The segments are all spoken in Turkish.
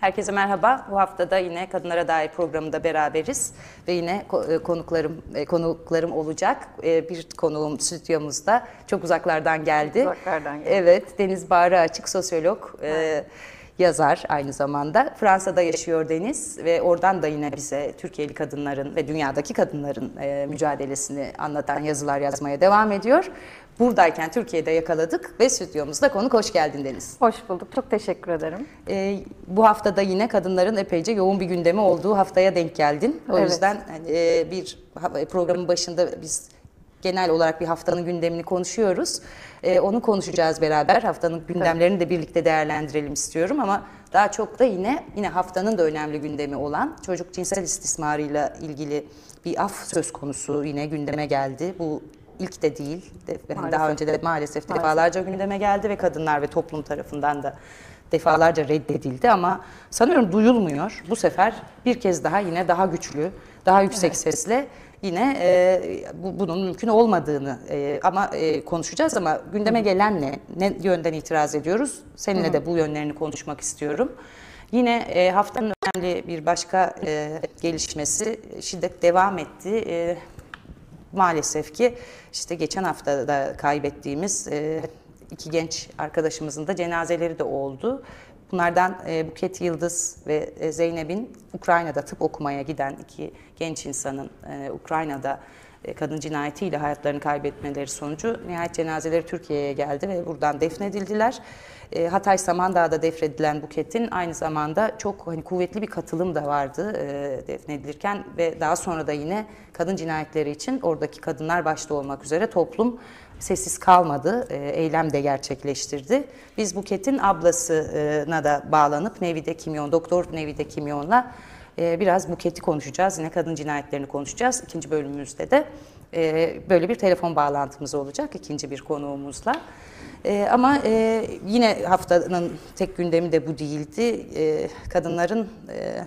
Herkese merhaba. Bu hafta da yine Kadınlara Dair programında beraberiz ve yine e, konuklarım e, konuklarım olacak. E, Bir konuğum stüdyomuzda çok uzaklardan geldi. Uzaklardan geldi. Evet, Deniz Bağrı Açık sosyolog, e, yazar aynı zamanda. Fransa'da yaşıyor Deniz ve oradan da yine bize Türkiye'li kadınların ve dünyadaki kadınların e, mücadelesini anlatan yazılar yazmaya devam ediyor. Buradayken Türkiye'de yakaladık ve stüdyomuzda konuk hoş geldin Deniz. Hoş bulduk. Çok teşekkür ederim. Ee, bu haftada yine kadınların epeyce yoğun bir gündemi olduğu haftaya denk geldin. O Evet. yüzden hani, e, bir ha- programın başında biz genel olarak bir haftanın gündemini konuşuyoruz. Ee, onu konuşacağız beraber. Haftanın gündemlerini de birlikte değerlendirelim istiyorum ama daha çok da yine yine haftanın da önemli gündemi olan çocuk cinsel istismarıyla ilgili bir af söz konusu yine gündeme geldi. Bu ilk de değil. De, yani daha önce de maalesef, Maalesef. defalarca gündeme geldi ve kadınlar ve toplum tarafından da defalarca reddedildi ama sanıyorum duyulmuyor. Bu sefer bir kez daha yine daha güçlü, daha yüksek sesle yine e, bu, bunun mümkün olmadığını e, ama e, konuşacağız ama gündeme gelen ne? Ne yönden itiraz ediyoruz? Seninle de bu yönlerini konuşmak istiyorum. Yine e, haftanın önemli bir başka e, gelişmesi şiddet devam etti. E, maalesef ki işte geçen hafta da kaybettiğimiz e, iki genç arkadaşımızın da cenazeleri de oldu. Bunlardan e, Buket Yıldız ve e, Zeynep'in Ukrayna'da tıp okumaya giden iki genç insanın Ukrayna'da kadın cinayetiyle hayatlarını kaybetmeleri sonucu nihayet cenazeleri Türkiye'ye geldi ve buradan defnedildiler. E, Hatay Samandağ'da defnedilen Buket'in aynı zamanda çok hani kuvvetli bir katılım da vardı e, defnedilirken ve daha sonra da yine kadın cinayetleri için oradaki kadınlar başta olmak üzere toplum sessiz kalmadı, e, eylem de gerçekleştirdi. Biz Buket'in ablasına da bağlanıp Nevide Kimyon, Doktor Nevide Kimyon'la e, biraz Buket'i konuşacağız. Yine kadın cinayetlerini konuşacağız. İkinci bölümümüzde de e, böyle bir telefon bağlantımız olacak ikinci bir konuğumuzla. E, ama e, yine haftanın tek gündemi de bu değildi. E, kadınların e,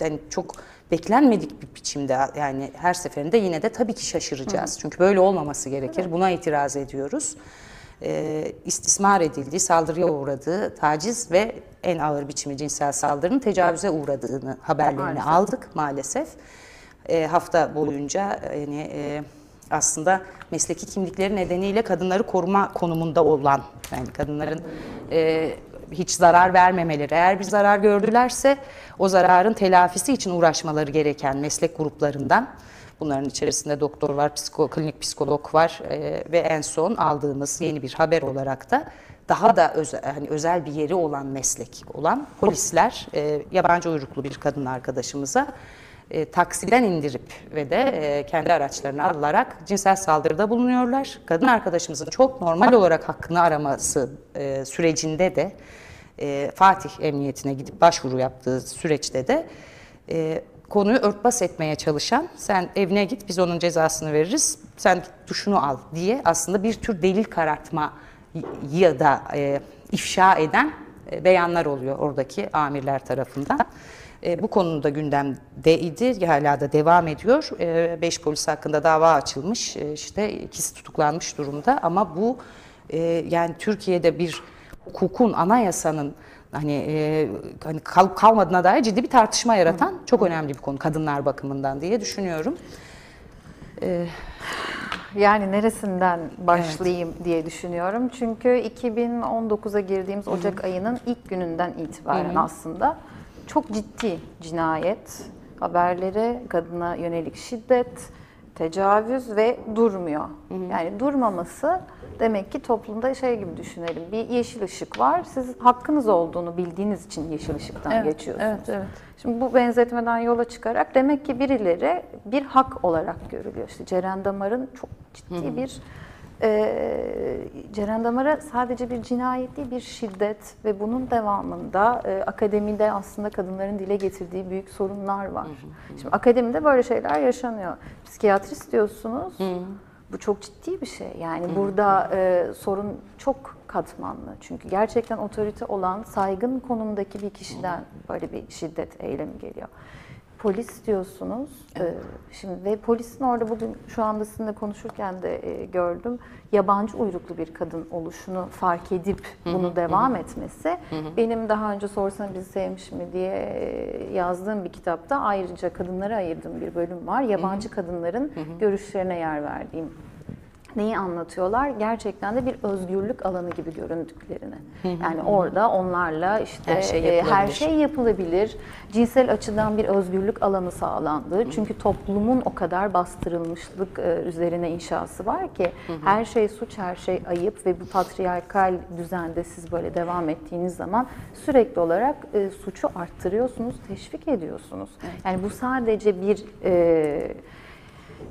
yani çok beklenmedik bir biçimde yani her seferinde yine de tabii ki şaşıracağız. Çünkü böyle olmaması gerekir. Buna itiraz ediyoruz. Ee, istismar edildiği, saldırıya uğradığı, taciz ve en ağır biçimi cinsel saldırının tecavüze uğradığını haberlerini Maalesef. aldık maalesef. Ee, hafta boyunca yani e, aslında mesleki kimlikleri nedeniyle kadınları koruma konumunda olan yani kadınların e, hiç zarar vermemeleri, eğer bir zarar gördülerse o zararın telafisi için uğraşmaları gereken meslek gruplarından bunların içerisinde doktor var, psiko, klinik psikolog var e, ve en son aldığımız yeni bir haber olarak da daha da özel, hani özel bir yeri olan meslek olan polisler e, yabancı uyruklu bir kadın arkadaşımıza e, taksiden indirip ve de e, kendi araçlarını alarak cinsel saldırıda bulunuyorlar. Kadın arkadaşımızın çok normal olarak hakkını araması e, sürecinde de e, Fatih Emniyetine gidip başvuru yaptığı süreçte de e, konuyu örtbas etmeye çalışan sen evine git biz onun cezasını veririz sen duşunu al diye aslında bir tür delil karartma ya da e, ifşa eden e, beyanlar oluyor oradaki amirler tarafından. E, bu konuda gündemdeydi, hala da devam ediyor. E, beş polis hakkında dava açılmış, e, işte ikisi tutuklanmış durumda ama bu e, yani Türkiye'de bir hukukun, anayasanın hani, e, hani kalıp kalmadığına dair ciddi bir tartışma yaratan çok önemli bir konu kadınlar bakımından diye düşünüyorum. Yani neresinden başlayayım diye düşünüyorum. Çünkü 2019'a girdiğimiz Ocak ayının ilk gününden itibaren aslında çok ciddi cinayet haberleri, kadına yönelik şiddet, tecavüz ve durmuyor. Yani durmaması demek ki toplumda şey gibi düşünelim. Bir yeşil ışık var. Siz hakkınız olduğunu bildiğiniz için yeşil ışıktan geçiyorsunuz. Evet, evet. Şimdi bu benzetmeden yola çıkarak demek ki birileri bir hak olarak görülüyor. İşte Ceren Damar'ın çok ciddi bir e, Ceren Damar'a sadece bir cinayet değil bir şiddet ve bunun devamında e, akademide aslında kadınların dile getirdiği büyük sorunlar var. Şimdi akademide böyle şeyler yaşanıyor. Psikiyatrist diyorsunuz. Bu çok ciddi bir şey. Yani burada e, sorun çok katmanlı. Çünkü gerçekten otorite olan saygın konumdaki bir kişiden böyle bir şiddet eylemi geliyor. Polis diyorsunuz. Ee, şimdi ve polisin orada bugün şu anda sizinle konuşurken de e, gördüm. Yabancı uyruklu bir kadın oluşunu fark edip bunu devam etmesi. Benim daha önce sorsan bizi sevmiş mi diye e, yazdığım bir kitapta ayrıca kadınlara ayırdığım bir bölüm var. Yabancı kadınların görüşlerine yer verdiğim neyi anlatıyorlar? Gerçekten de bir özgürlük alanı gibi göründüklerini. Yani orada onlarla işte Her şey e, her yapılabilir. şey yapılabilir. Cinsel açıdan bir özgürlük alanı sağlandı. Çünkü toplumun o kadar bastırılmışlık e, üzerine inşası var ki her şey suç, her şey ayıp ve bu patriarkal düzende siz böyle devam ettiğiniz zaman sürekli olarak e, suçu arttırıyorsunuz, teşvik ediyorsunuz. Yani bu sadece bir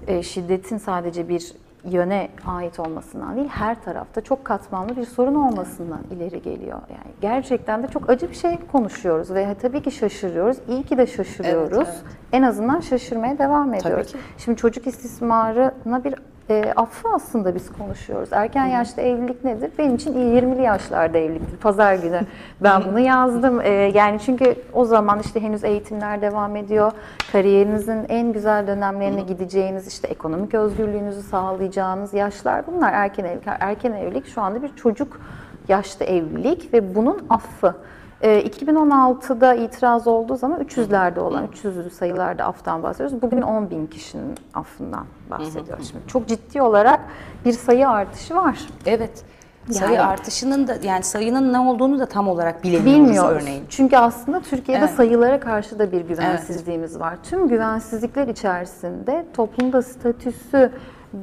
e, şiddetin sadece bir yöne ait olmasından değil, her tarafta çok katmanlı bir sorun olmasından ileri geliyor. Yani gerçekten de çok acı bir şey konuşuyoruz ve tabii ki şaşırıyoruz. İyi ki de şaşırıyoruz. Evet, evet. En azından şaşırmaya devam ediyoruz. Şimdi çocuk istismarına bir e, affı aslında biz konuşuyoruz. Erken yaşta evlilik nedir? Benim için 20'li yaşlarda evliliktir. Pazar günü ben bunu yazdım. E, yani çünkü o zaman işte henüz eğitimler devam ediyor. Kariyerinizin en güzel dönemlerine gideceğiniz, işte ekonomik özgürlüğünüzü sağlayacağınız yaşlar bunlar. Erken evlilik, erken evlilik şu anda bir çocuk yaşta evlilik ve bunun affı. E, 2016'da itiraz olduğu zaman 300'lerde olan, 300'lü sayılarda aftan bahsediyoruz. Bugün 10 bin kişinin affından bahsediyoruz. Şimdi çok ciddi olarak bir sayı artışı var. Evet. Sayı Yani- artışının da yani sayının ne olduğunu da tam olarak bilemiyoruz Bilmiyoruz. örneğin. Çünkü aslında Türkiye'de Evet. sayılara karşı da bir güvensizliğimiz var. Tüm güvensizlikler içerisinde toplumda statüsü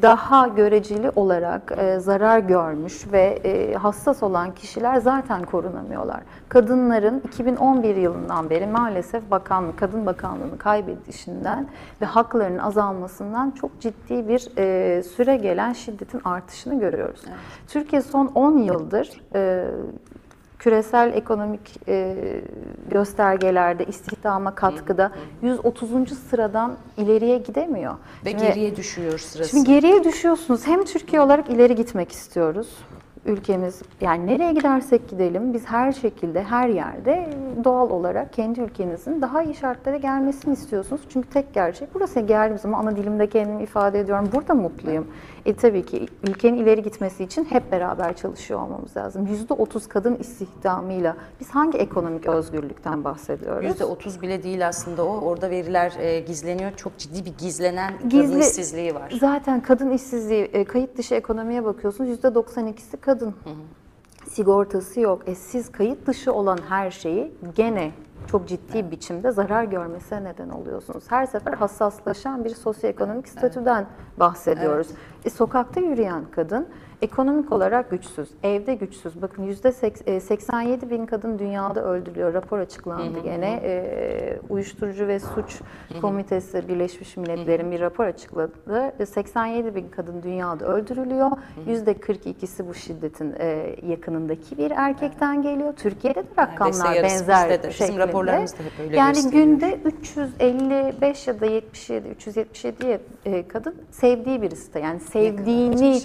daha göreceli olarak e, zarar görmüş ve e, hassas olan kişiler zaten korunamıyorlar. Kadınların 2011 yılından beri maalesef bakanlık, kadın bakanlığını kaybedişinden ve haklarının azalmasından çok ciddi bir e, süre gelen şiddetin artışını görüyoruz. Türkiye son 10 yıldır e, küresel ekonomik e, göstergelerde, istihdama katkıda 130. sıradan ileriye gidemiyor. Ve Şimdi- geriye düşüyor sırası. Şimdi geriye düşüyorsunuz. Hem Türkiye olarak ileri gitmek istiyoruz. Ülkemiz yani nereye gidersek gidelim biz her şekilde her yerde doğal olarak kendi ülkenizin daha iyi şartlara gelmesini istiyorsunuz. Çünkü tek gerçek burası geldiğim zaman ana dilimde kendimi ifade ediyorum. Burada mutluyum. E tabii ki ülkenin ileri gitmesi için hep beraber çalışıyor olmamız lazım. %30 kadın istihdamıyla biz hangi ekonomik özgürlükten bahsediyoruz? Yüzde otuz bile değil aslında o. Orada veriler e, gizleniyor. Çok ciddi bir gizlenen kadın Gizli- işsizliği var. Zaten kadın işsizliği, e, kayıt dışı ekonomiye bakıyorsunuz %92'si kadın. Sigortası yok. E siz kayıt dışı olan her şeyi gene çok ciddi biçimde zarar görmesine neden oluyorsunuz. Her sefer hassaslaşan bir sosyoekonomik statüden bahsediyoruz. E, sokakta yürüyen kadın ekonomik olarak güçsüz, evde güçsüz. Bakın yüzde seks- e, 87 bin kadın dünyada öldürülüyor. Rapor açıklandı gene. E, uyuşturucu ve suç komitesi Birleşmiş Milletler'in bir rapor açıkladı. E, 87 bin kadın dünyada öldürülüyor. Yüzde 42'si bu şiddetin e, yakınındaki bir erkekten geliyor. Türkiye'de de rakamlar benzer bizde de. Bizim şeklinde. raporlarımız da hep öyle Yani günde 355 ya da 77, 377 e, kadın sevdiği birisi de yani sevdiğini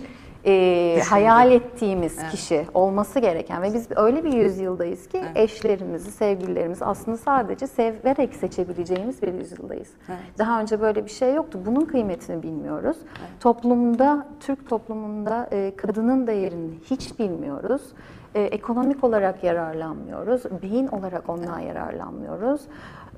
e, hayal ettiğimiz kişi olması gereken ve biz öyle bir yüzyıldayız ki eşlerimizi, sevgililerimizi aslında sadece severek seçebileceğimiz bir yüzyıldayız. Daha önce böyle bir şey yoktu. Bunun kıymetini bilmiyoruz. Toplumda, Türk toplumunda e, kadının değerini hiç bilmiyoruz. E, ekonomik olarak yararlanmıyoruz. Beyin olarak ondan yararlanmıyoruz.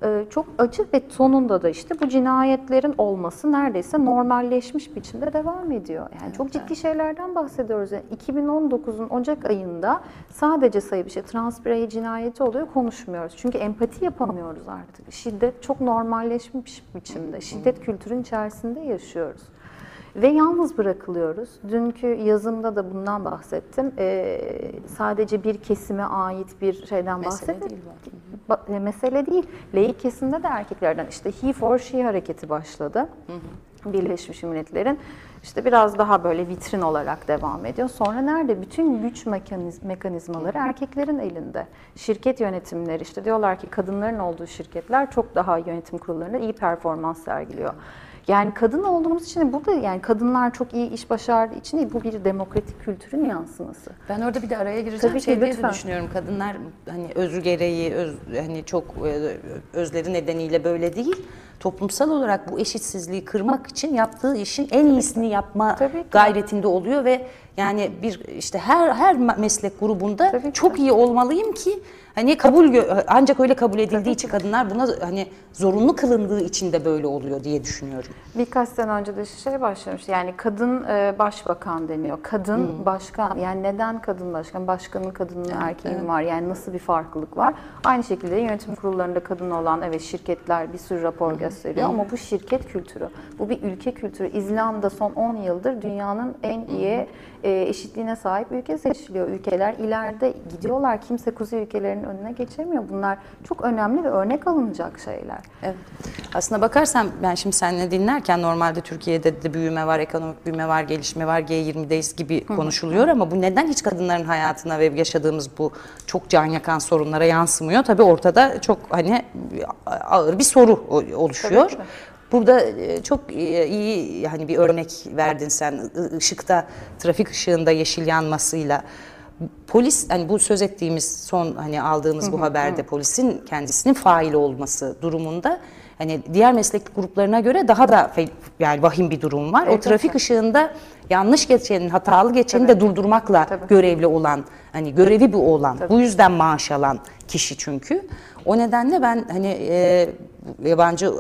E, çok acı ve sonunda da işte bu cinayetlerin olması neredeyse normalleşmiş biçimde devam ediyor. Yani çok ciddi şeylerden bahsediyoruz. Yani 2019'un Ocak ayında sadece sayı bir şey trans birey cinayeti oluyor konuşmuyoruz. Çünkü empati yapamıyoruz artık. Şiddet çok normalleşmiş biçimde. Şiddet kültürün içerisinde yaşıyoruz. Ve yalnız bırakılıyoruz. Dünkü yazımda da bundan bahsettim. Ee, sadece bir kesime ait bir şeyden Mesele bahsetmedim. değil. Ba- e, mesele değil. Laik kesimde de erkeklerden işte he for she hareketi başladı. Birleşmiş Milletler'in işte biraz daha böyle vitrin olarak devam ediyor. Sonra nerede? Bütün güç mekaniz- mekanizmaları erkeklerin elinde. Şirket yönetimleri işte diyorlar ki kadınların olduğu şirketler çok daha yönetim kurullarında iyi performans sergiliyor. Yani kadın olduğumuz için burada yani kadınlar çok iyi iş başardığı için değil bu bir demokratik kültürün yansıması. Ben orada bir de araya gireceğim. Tabii ki, şey diye de lütfen. düşünüyorum. Kadınlar hani özü gereği, öz, hani çok e, özleri nedeniyle böyle değil. toplumsal olarak bu eşitsizliği kırmak için yaptığı işin en iyisini yapma Tabii ki. gayretinde oluyor ve yani bir işte her her meslek grubunda Tabii ki. çok iyi olmalıyım ki hani kabul ancak öyle kabul edildiği için kadınlar buna hani zorunlu kılındığı için de böyle oluyor diye düşünüyorum. Birkaç sene önce de şey başlamış. Yani kadın e, başbakan deniyor. Kadın başkan. Yani neden kadın başkan? Başkanın kadının erkeğin var. Yani nasıl bir farklılık var? Aynı şekilde yönetim kurullarında kadın olan evet şirketler bir sürü rapor gösteriyor ama bu şirket kültürü. Bu bir ülke kültürü. İzlanda son 10 yıldır dünyanın en iyi e, eşitliğine sahip ülke seçiliyor. Ülkeler ileride gidiyorlar. Kimse kuzey ülkelerinin önüne geçemiyor. Bunlar çok önemli ve örnek alınacak şeyler. Evet. Aslına bakarsam ben şimdi seninle dinlerken normalde Türkiye'de de büyüme var, ekonomik büyüme var, gelişme var, G20'deyiz gibi konuşuluyor ama bu neden hiç kadınların hayatına ve yaşadığımız bu çok can yakan sorunlara yansımıyor? Tabii ortada çok hani ağır bir soru oluşuyor. Tabii ki. Burada e, çok e, iyi hani bir örnek verdin sen ışıkta trafik ışığında yeşil yanmasıyla polis hani bu söz ettiğimiz son hani aldığımız bu haberde polisin kendisinin fail olması durumunda hani diğer meslek gruplarına göre daha da yani vahim bir durum var. O Elbette. trafik ışığında yanlış geçenin, hatalı geçeni de durdurmakla Tabii. görevli olan, hani görevi bu olan, bu yüzden maaş alan kişi çünkü. O nedenle ben hani e, yabancı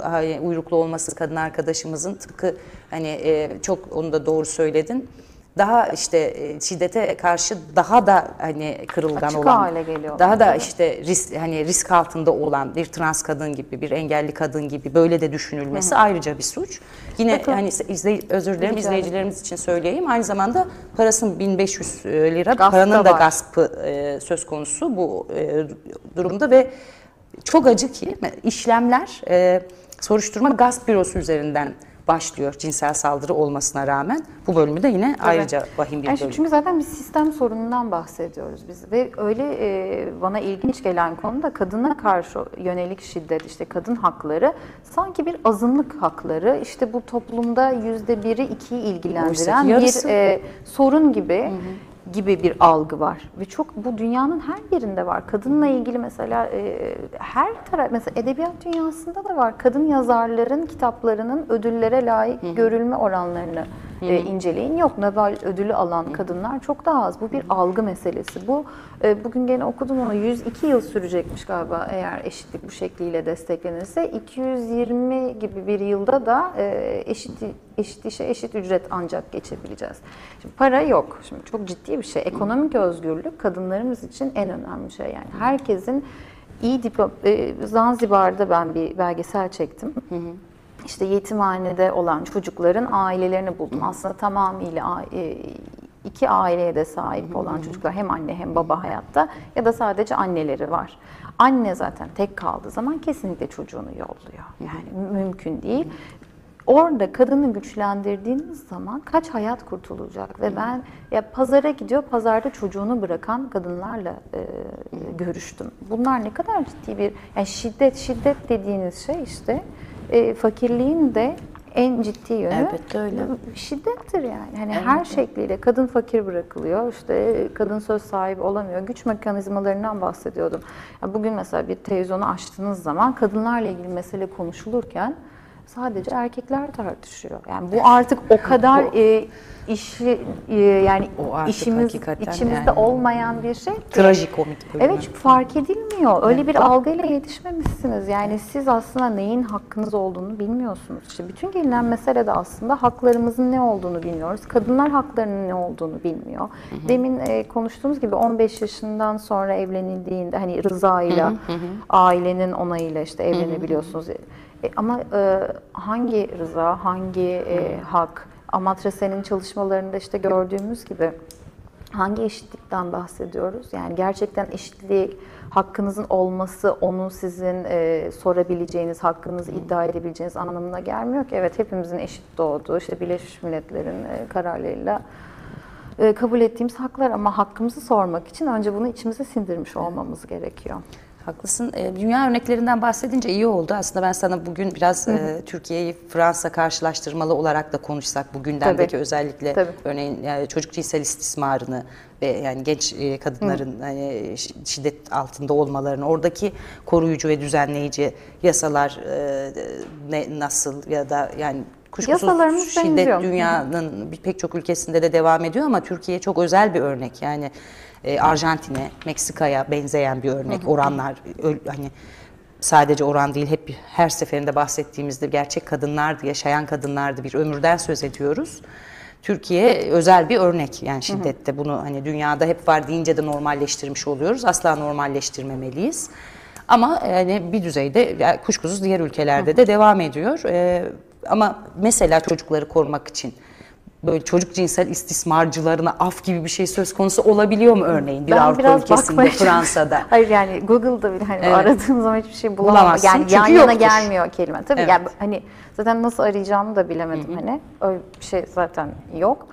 uyruklu olması kadın arkadaşımızın tıpkı hani e, çok onu da doğru söyledin. Daha işte e, şiddete karşı daha da hani kırılgan Açık olan, hale geliyor. daha da işte risk hani risk altında olan bir trans kadın gibi, bir engelli kadın gibi böyle de düşünülmesi ayrıca bir suç. Yine Bakın- hani izley, özür dilerim Rica ederim. izleyicilerimiz için söyleyeyim. Aynı zamanda parasının 1500 lira Gasp da paranın da var. gaspı e, söz konusu bu e, durumda ve çok acı ki işlemler e, soruşturma gasp bürosu üzerinden başlıyor cinsel saldırı olmasına rağmen. Bu bölümü de yine ayrıca vahim bir Yani bölüm. çünkü zaten bir sistem sorunundan bahsediyoruz biz. Ve öyle e, bana ilginç gelen konu da kadına karşı yönelik şiddet işte kadın hakları. Sanki bir azınlık hakları işte bu toplumda yüzde biri ikiyi ilgilendiren bir e, sorun gibi gibi bir algı var ve çok bu dünyanın her yerinde var. Kadınla ilgili mesela e, her taraf mesela edebiyat dünyasında da var. Kadın yazarların kitaplarının ödüllere layık görülme oranlarını e, inceleyin. Yok Nobel ödülü alan kadınlar çok daha az. Bu bir algı meselesi. Bu e, bugün gene okudum onu 102 yıl sürecekmiş galiba eğer eşitlik bu şekliyle desteklenirse 220 gibi bir yılda da e, eşit eşit işe eşit ücret ancak geçebileceğiz. Şimdi para yok. Şimdi çok ciddi bir şey. Ekonomik özgürlük kadınlarımız için en önemli şey. Yani herkesin iyi diplom e, Zanzibar'da ben bir belgesel çektim. İşte yetimhanede olan çocukların ailelerini buldum. Aslında tamamıyla e, iki aileye de sahip olan çocuklar hem anne hem baba hayatta ya da sadece anneleri var. Anne zaten tek kaldığı zaman kesinlikle çocuğunu yolluyor. Yani mümkün değil. Orada kadını güçlendirdiğiniz zaman kaç hayat kurtulacak ve ben ya pazara gidiyor pazarda çocuğunu bırakan kadınlarla e, görüştüm. Bunlar ne kadar ciddi bir yani şiddet şiddet dediğiniz şey işte e, fakirliğin de en ciddi yönü Elbette öyle. şiddettir yani. Hani her şekliyle kadın fakir bırakılıyor. işte kadın söz sahibi olamıyor. Güç mekanizmalarından bahsediyordum. Ya bugün mesela bir televizyonu açtığınız zaman kadınlarla ilgili mesele konuşulurken sadece erkekler tartışıyor. Yani bu artık o kadar e, işi e, yani O artık işimiz içimizde yani. olmayan bir şey. ki. Trajikomik bölümü. Evet çünkü fark edilmiyor. Öyle bir algıyla yetişmemişsiniz. Yani siz aslında neyin hakkınız olduğunu bilmiyorsunuz. İşte bütün gelinen mesele de aslında haklarımızın ne olduğunu bilmiyoruz. Kadınlar haklarının ne olduğunu bilmiyor. Demin e, konuştuğumuz gibi 15 yaşından sonra evlenildiğinde hani rızayla, ailenin onayıyla işte evlenebiliyorsunuz. E, ama e, hangi rıza, hangi e, hak, Amatya Sen'in çalışmalarında işte gördüğümüz gibi hangi eşitlikten bahsediyoruz? Yani gerçekten eşitliği hakkınızın olması onu sizin e, sorabileceğiniz, hakkınızı iddia edebileceğiniz anlamına gelmiyor ki. Evet hepimizin eşit doğduğu, işte Birleşmiş Milletler'in e, kararlarıyla e, kabul ettiğimiz haklar ama hakkımızı sormak için önce bunu içimize sindirmiş olmamız gerekiyor. Haklısın. E, Dünya örneklerinden bahsedince iyi oldu. Aslında ben sana bugün biraz e, Türkiye'yi Fransa karşılaştırmalı olarak da konuşsak bu gündemdeki Tabii. özellikle Tabii. örneğin yani çocuk cinsel istismarını ve yani genç e, kadınların hani şi- şiddet altında olmalarını oradaki koruyucu ve düzenleyici yasalar e, ne nasıl ya da yani kuşkusuz şiddet benziyor. dünyanın pek çok ülkesinde de devam ediyor ama Türkiye çok özel bir örnek. Yani e, Arjantin'e, Meksika'ya benzeyen bir örnek. Oranlar öl- hani sadece oran değil hep her seferinde bahsettiğimizde gerçek kadınlardı, yaşayan kadınlardı bir ömürden söz ediyoruz. Türkiye özel bir örnek yani şiddette bunu hani dünyada hep var deyince de normalleştirmiş oluyoruz. Asla normalleştirmemeliyiz. Ama yani bir düzeyde yani kuşkusuz diğer ülkelerde de devam ediyor. Ee, ama mesela çocukları korumak için böyle çocuk cinsel istismarcılarına af gibi bir şey söz konusu olabiliyor mu örneğin bir Ben Avrupa biraz ülkesinde, bakmaya- Fransa'da? Hayır yani Google'da bile hani Evet. aradığım zaman hiçbir şey bulamam. Bulamazsın Yani yan yana yoktur. gelmiyor kelime. Tabii Evet. yani hani zaten nasıl arayacağımı da bilemedim hani. Öyle bir şey zaten yok.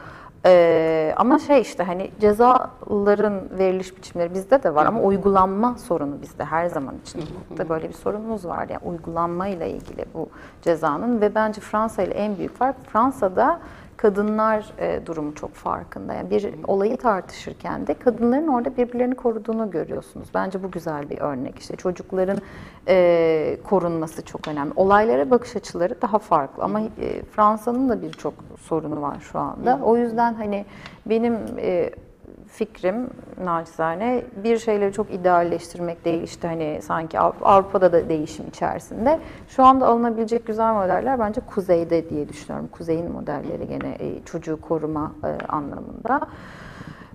Ee, ama şey işte hani cezaların veriliş biçimleri bizde de var ama uygulanma sorunu bizde her zaman için. Hukukta böyle bir sorunumuz var. Yani uygulanmayla ilgili bu cezanın ve bence Fransa ile en büyük fark Fransa'da kadınlar e, durumu çok farkında. Yani bir olayı tartışırken de kadınların orada birbirlerini koruduğunu görüyorsunuz. Bence bu güzel bir örnek. İşte çocukların e, korunması çok önemli. Olaylara bakış açıları daha farklı ama e, Fransa'nın da birçok sorunu var şu anda. O yüzden hani benim e, fikrim naçizane bir şeyleri çok idealleştirmek değil işte hani sanki Av- Avrupa'da da değişim içerisinde. Şu anda alınabilecek güzel modeller bence kuzeyde diye düşünüyorum. Kuzeyin modelleri gene e, çocuğu koruma e, anlamında.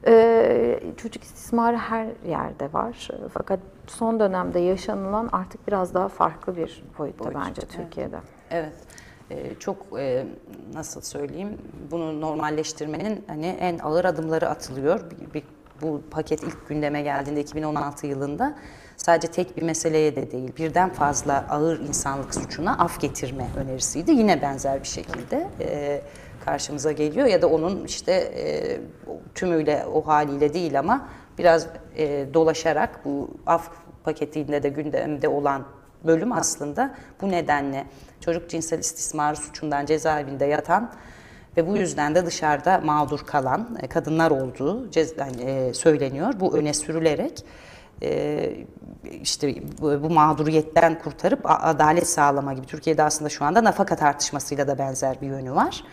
E, çocuk istismarı her yerde var. Fakat son dönemde yaşanılan artık biraz daha farklı bir boyutta Boyut, bence evet. Türkiye'de. Evet. Ee, çok e, nasıl söyleyeyim bunu normalleştirmenin hani en ağır adımları atılıyor. Bu paket ilk gündeme geldiğinde 2016 yılında sadece tek bir meseleye de değil birden fazla ağır insanlık suçuna af getirme önerisiydi. Yine benzer bir şekilde e, karşımıza geliyor ya da onun işte e, tümüyle o haliyle değil ama biraz dolaşarak bu af paketinde de gündemde olan bölüm aslında bu nedenle çocuk cinsel istismarı suçundan cezaevinde yatan ve bu yüzden de dışarıda mağdur kalan e, kadınlar olduğu e, söyleniyor. Bu öne sürülerek e, işte bu, mağduriyetten kurtarıp adalet sağlama gibi. Türkiye'de aslında şu anda nafaka tartışmasıyla da benzer bir yönü var.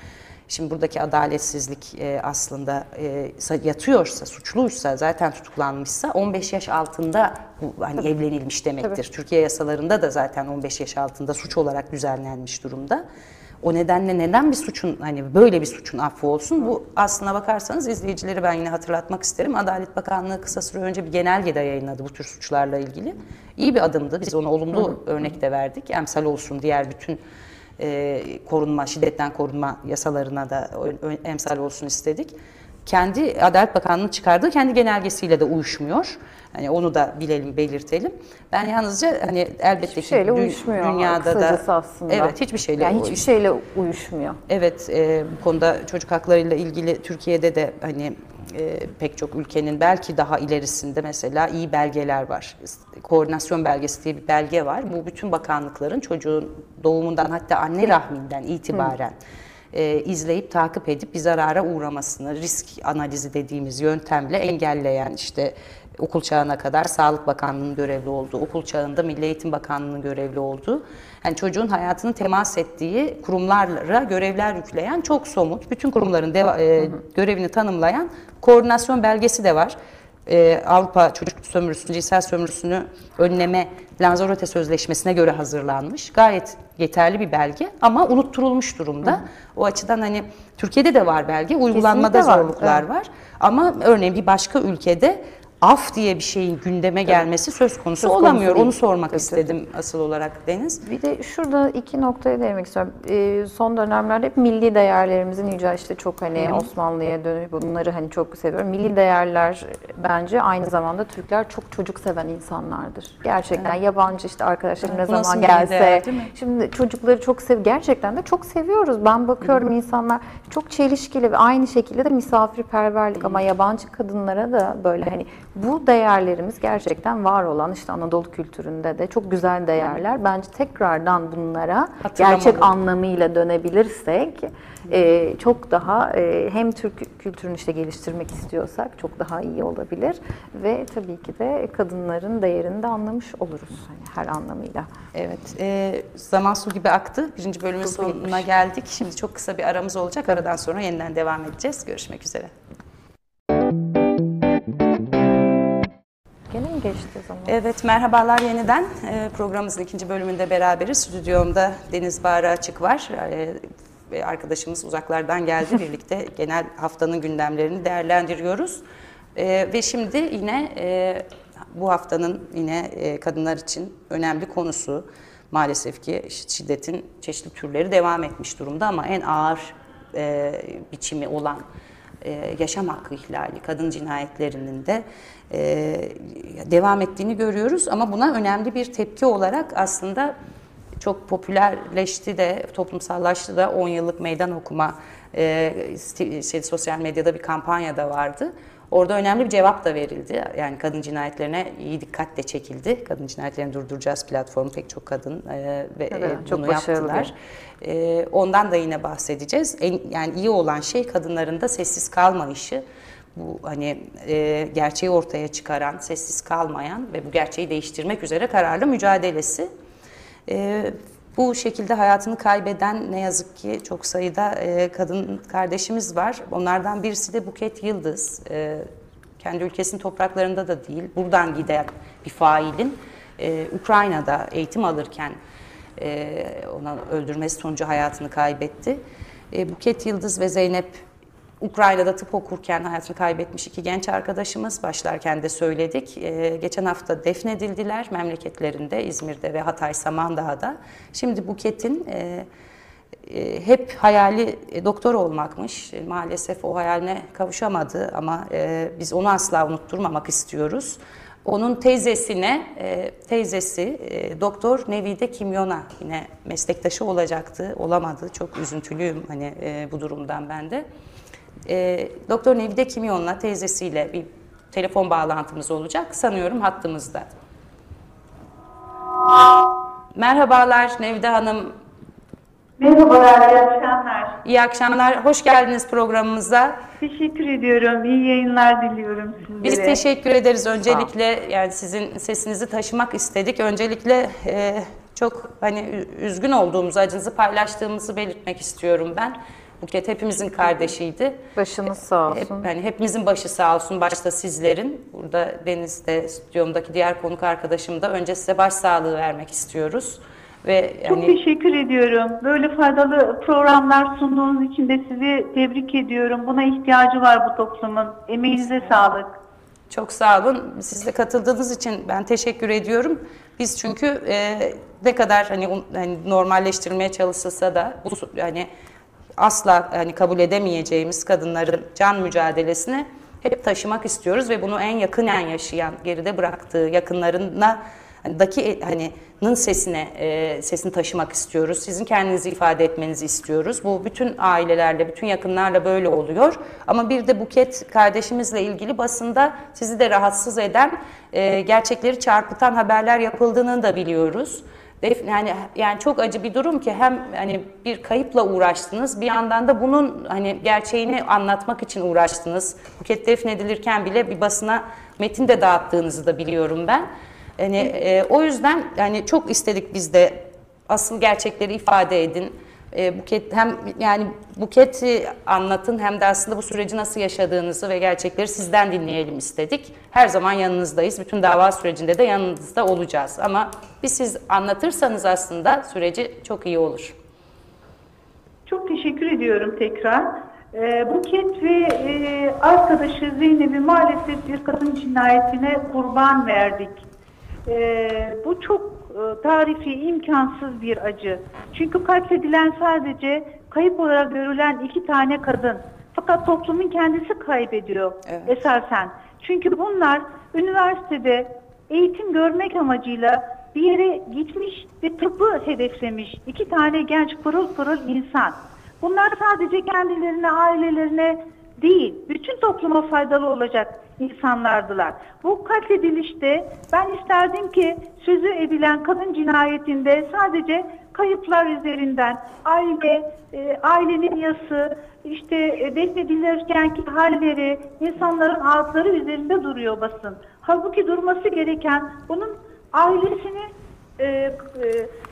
Şimdi buradaki adaletsizlik e, aslında e, sa- yatıyorsa, suçluysa, zaten tutuklanmışsa 15 yaş altında bu hani evlenilmiş demektir. Türkiye yasalarında da zaten 15 yaş altında suç olarak düzenlenmiş durumda. O nedenle neden bir suçun hani böyle bir suçun affı olsun? Bu aslına bakarsanız izleyicileri ben yine hatırlatmak isterim. Adalet Bakanlığı kısa süre önce bir genelge de yayınladı bu tür suçlarla ilgili. İyi bir adımdı. Biz ona olumlu örnek de verdik. Emsal olsun diğer bütün e, korunma, şiddetten korunma yasalarına da emsal olsun istedik. Kendi Adalet Bakanlığı'nın çıkardığı kendi genelgesiyle de uyuşmuyor. Hani onu da bilelim, belirtelim. Ben yalnızca hani elbette Hiçbir ki şeyle dü- uyuşmuyor dünyada da aslında. Evet, hiçbir şeyle yani hiçbir şeyle uyuşmuyor. Evet, e, bu konuda çocuk haklarıyla ilgili Türkiye'de de hani e, pek çok ülkenin belki daha ilerisinde mesela iyi belgeler var. Koordinasyon belgesi diye bir belge var. Bu bütün bakanlıkların çocuğun doğumundan hatta anne rahminden itibaren e, izleyip takip edip bir zarara uğramasını risk analizi dediğimiz yöntemle engelleyen işte okul çağına kadar Sağlık Bakanlığı'nın görevli olduğu, okul çağında Milli Eğitim Bakanlığı'nın görevli olduğu, yani çocuğun hayatını temas ettiği kurumlara görevler yükleyen çok somut, bütün kurumların deva- e, görevini tanımlayan koordinasyon belgesi de var. E, Avrupa Çocuk Sömürüsü, Cinsel Sömürüsünü önleme Lanzarote Sözleşmesi'ne göre hazırlanmış. Gayet yeterli bir belge ama unutturulmuş durumda. O açıdan hani Türkiye'de de var belge, uygulanmada Kesinlikle var, zorluklar evet. var. Ama örneğin bir başka ülkede af diye bir şeyin gündeme gelmesi söz konusu Söz konusu olamıyor. değil. Onu sormak Tabii, istedim asıl olarak Deniz. Bir de şurada iki noktaya değinmek istiyorum. Ee, son dönemlerde hep milli değerlerimizin yüce işte çok hani Osmanlı'ya dönüp bunları hani çok seviyorum. Milli değerler bence aynı zamanda Türkler çok çocuk seven insanlardır. Gerçekten yabancı işte arkadaşlarım ne zaman gelse. değer, değil mi? Şimdi çocukları çok sev gerçekten de çok seviyoruz. Ben bakıyorum insanlar çok çelişkili ve aynı şekilde de misafirperverlik ama yabancı kadınlara da böyle hani Bu değerlerimiz gerçekten var olan işte Anadolu kültüründe de çok güzel değerler. Bence tekrardan bunlara gerçek anlamıyla dönebilirsek e, çok daha e, hem Türk kültürünü işte geliştirmek istiyorsak çok daha iyi olabilir ve tabii ki de kadınların değerini de anlamış oluruz hani her anlamıyla. Evet, e, zaman su gibi aktı. Birinci bölümün sonuna geldik. Şimdi çok kısa bir aramız olacak. Aradan sonra yeniden devam edeceğiz. Görüşmek üzere. Geçti zaman? Evet, merhabalar yeniden. E, programımızın ikinci bölümünde beraberiz. Stüdyomda Deniz Bağrı Açık var. E, arkadaşımız uzaklardan geldi. Birlikte genel haftanın gündemlerini değerlendiriyoruz. E, ve şimdi yine e, bu haftanın yine e, kadınlar için önemli konusu maalesef ki şiddetin çeşitli türleri devam etmiş durumda ama en ağır e, biçimi olan e, yaşam hakkı ihlali, kadın cinayetlerinin de devam ettiğini görüyoruz. Ama buna önemli bir tepki olarak aslında çok popülerleşti de, toplumsallaştı da 10 yıllık meydan okuma e, şey, sosyal medyada bir kampanya da vardı. Orada önemli bir cevap da verildi. Yani kadın cinayetlerine iyi dikkatle çekildi. Kadın cinayetlerini durduracağız platformu pek çok kadın e, ve Evet, e, çok bunu başarılı. yaptılar. Ee, ondan da yine bahsedeceğiz. En, yani iyi olan şey kadınların da sessiz kalmayışı. Bu hani e, gerçeği ortaya çıkaran, sessiz kalmayan ve bu gerçeği değiştirmek üzere kararlı mücadelesi. Ee, bu şekilde hayatını kaybeden ne yazık ki çok sayıda e, kadın kardeşimiz var. Onlardan birisi de Buket Yıldız. Ee, kendi ülkesinin topraklarında da değil, buradan giden bir failin e, Ukrayna'da eğitim alırken e, ona öldürmesi sonucu hayatını kaybetti. E, Buket Yıldız ve Zeynep Ukrayna'da tıp okurken hayatını kaybetmiş iki genç arkadaşımız başlarken de söyledik. E, geçen hafta defnedildiler memleketlerinde İzmir'de ve Hatay Samandağ'da. Şimdi Buket'in e, e, hep hayali e, doktor olmakmış. E, maalesef o hayaline kavuşamadı ama e, biz onu asla unutturmamak istiyoruz. Onun teyzesine, e, teyzesi e, Doktor Nevide Kimyon'a yine meslektaşı olacaktı, olamadı. Çok üzüntülüyüm hani e, bu durumdan ben de. E, Doktor Nevide Kimyon'la teyzesiyle bir telefon bağlantımız olacak. Sanıyorum hattımızda. Merhabalar Nevide Hanım. Merhabalar, iyi akşamlar. İyi akşamlar. Hoş geldiniz programımıza. Teşekkür ediyorum. İyi yayınlar diliyorum sizlere. Biz teşekkür ederiz öncelikle yani sizin sesinizi taşımak istedik. Öncelikle e, çok hani üzgün olduğumuzu, acınızı paylaştığımızı belirtmek istiyorum ben. Buket hepimizin kardeşiydi. Başınız sağ Hep, olsun. yani hepimizin başı sağ olsun, başta sizlerin. Burada Deniz'de, stüdyomdaki diğer konuk arkadaşım da önce size başsağlığı vermek istiyoruz. Ve Çok yani teşekkür ediyorum. Böyle faydalı programlar sunduğunuz için de sizi tebrik ediyorum. Buna ihtiyacı var bu toplumun. Emeğinize sağlık. Çok sağ olun. Siz de katıldığınız için ben teşekkür ediyorum. Biz çünkü e, ne kadar hani, hani normalleştirilmeye çalışılsa da bu hani asla hani kabul edemeyeceğimiz kadınların can mücadelesini hep taşımak istiyoruz ve bunu en yakınen yaşayan, geride bıraktığı yakınlarına daki hani nın sesine e, sesini taşımak istiyoruz. Sizin kendinizi ifade etmenizi istiyoruz. Bu bütün ailelerle, bütün yakınlarla böyle oluyor. Ama bir de Buket kardeşimizle ilgili basında sizi de rahatsız eden, e, gerçekleri çarpıtan haberler yapıldığını da biliyoruz. Yani yani çok acı bir durum ki hem hani bir kayıpla uğraştınız bir yandan da bunun hani gerçeğini anlatmak için uğraştınız. Buket defnedilirken bile bir basına metin de dağıttığınızı da biliyorum ben. Hani e, o yüzden yani çok istedik biz de asıl gerçekleri ifade edin. E, Buket hem yani Buket'i anlatın hem de aslında bu süreci nasıl yaşadığınızı ve gerçekleri sizden dinleyelim istedik. Her zaman yanınızdayız. Bütün dava sürecinde de yanınızda olacağız. Ama bir siz anlatırsanız aslında süreci çok iyi olur. Çok teşekkür ediyorum tekrar. Ee, Buket ve e, arkadaşı Zeynep'i maalesef bir kadın cinayetine kurban verdik. Ee, bu çok e, tarifi imkansız bir acı. Çünkü katledilen sadece kayıp olarak görülen iki tane kadın. Fakat toplumun kendisi kaybediyor Evet. esasen. Çünkü bunlar üniversitede eğitim görmek amacıyla bir yere gitmiş ve tıbbı hedeflemiş iki tane genç pırıl pırıl insan. Bunlar sadece kendilerine, ailelerine değil. Bütün topluma faydalı olacak insanlardılar. Bu katledilişte ben isterdim ki sözü edilen kadın cinayetinde sadece kayıplar üzerinden aile, e, ailenin yası, işte e, defnedilirkenki halleri, insanların ağıtları üzerinde duruyor basın. Halbuki durması gereken bunun ailesini e, e,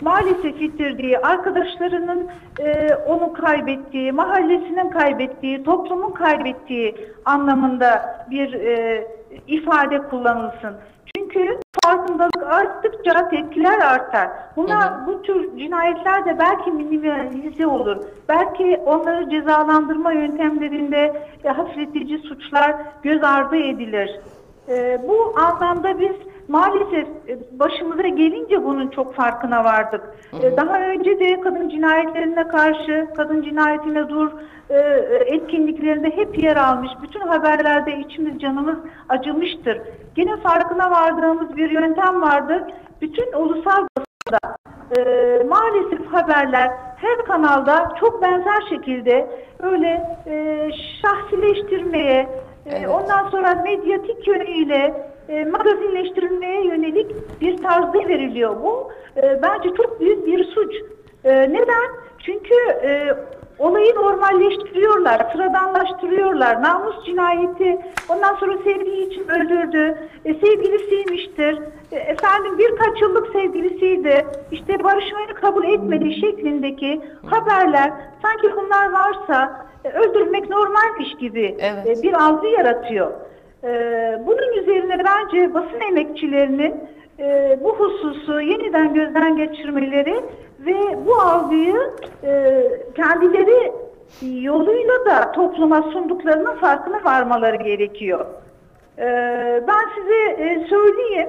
maalesef yitirdiği, arkadaşlarının e, onu kaybettiği, mahallesinin kaybettiği, toplumun kaybettiği anlamında bir e, ifade kullanılsın. Çünkü farkındalık arttıkça tepkiler artar. Buna bu tür cinayetler de belki minimalize olur. Belki onları cezalandırma yöntemlerinde e, hafifletici suçlar göz ardı edilir. E, bu anlamda biz maalesef e, başımıza gelince bunun çok farkına vardık. E, Daha önce de kadın cinayetlerine karşı, kadın cinayetine dur e, etkinliklerinde hep yer almış. Bütün haberlerde içimiz canımız acımıştır. Gene farkına vardığımız bir yöntem vardır. Bütün ulusal basında e, maalesef haberler her kanalda çok benzer şekilde öyle e, şahsileştirmeye, e, ondan sonra medyatik yönüyle e, magazinleştirilmeye yönelik bir tarzda veriliyor. Bu e, bence çok büyük bir suç. E, neden? Çünkü e, olayı normalleştiriyorlar, sıradanlaştırıyorlar. Namus cinayeti, ondan sonra sevdiği için öldürdü, e, sevgilisiymiştir, e, efendim birkaç yıllık sevgilisiydi, işte barışmayı kabul etmedi şeklindeki haberler sanki bunlar varsa e, öldürmek normalmiş gibi Evet. e, bir algı yaratıyor. Ee, bunun üzerine bence basın emekçilerinin e, bu hususu yeniden gözden geçirmeleri ve bu algıyı e, kendileri yoluyla da topluma sunduklarının farkına varmaları gerekiyor. Ee, ben size e, söyleyeyim.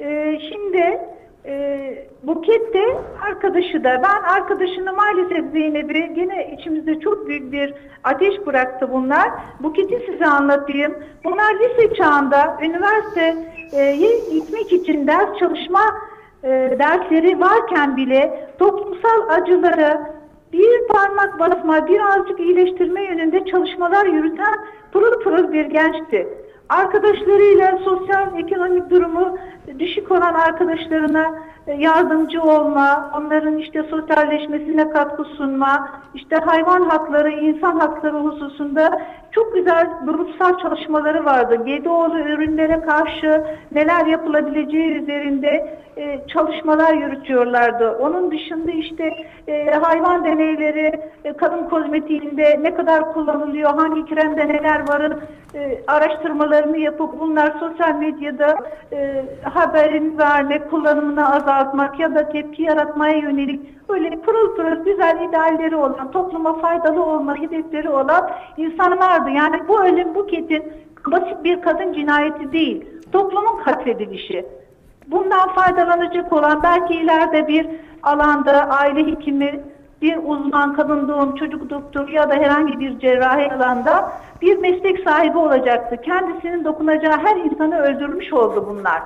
Ee, şimdi e, Buket de arkadaşı da ben arkadaşını maalesef Zeynep'i gene içimizde çok büyük bir ateş bıraktı bunlar. Buket'i size anlatayım. Bunlar lise çağında üniversiteye gitmek için ders çalışma e, dersleri varken bile toplumsal acıları bir parmak basma, birazcık iyileştirme yönünde çalışmalar yürüten pırıl pırıl bir gençti. Arkadaşlarıyla sosyal ekonomik durumu düşük olan arkadaşlarına e, yardımcı olma, onların işte sosyalleşmesine katkı sunma, işte hayvan hakları, insan hakları hususunda çok güzel grupsal çalışmaları vardı. Gedoğlu ürünlere karşı neler yapılabileceği üzerinde e, çalışmalar yürütüyorlardı. Onun dışında işte e, hayvan deneyleri, kadın kozmetiğinde ne kadar kullanılıyor, hangi kremde neler varın araştırmalarını yapıp bunlar sosyal medyada haberini vermek, kullanımını azaltmak ya da tepki yaratmaya yönelik öyle pırıl pırıl güzel idealleri olan, topluma faydalı olma hedefleri olan insanlardı. Yani bu ölüm Buket'in basit bir kadın cinayeti değil, toplumun katledilişi. Bundan faydalanacak olan belki ileride bir alanda aile hekimi, bir uzman kadın doğum, çocuk doktoru ya da herhangi bir cerrahi alanda bir meslek sahibi olacaktı. Kendisinin dokunacağı her insanı öldürmüş oldu bunlar.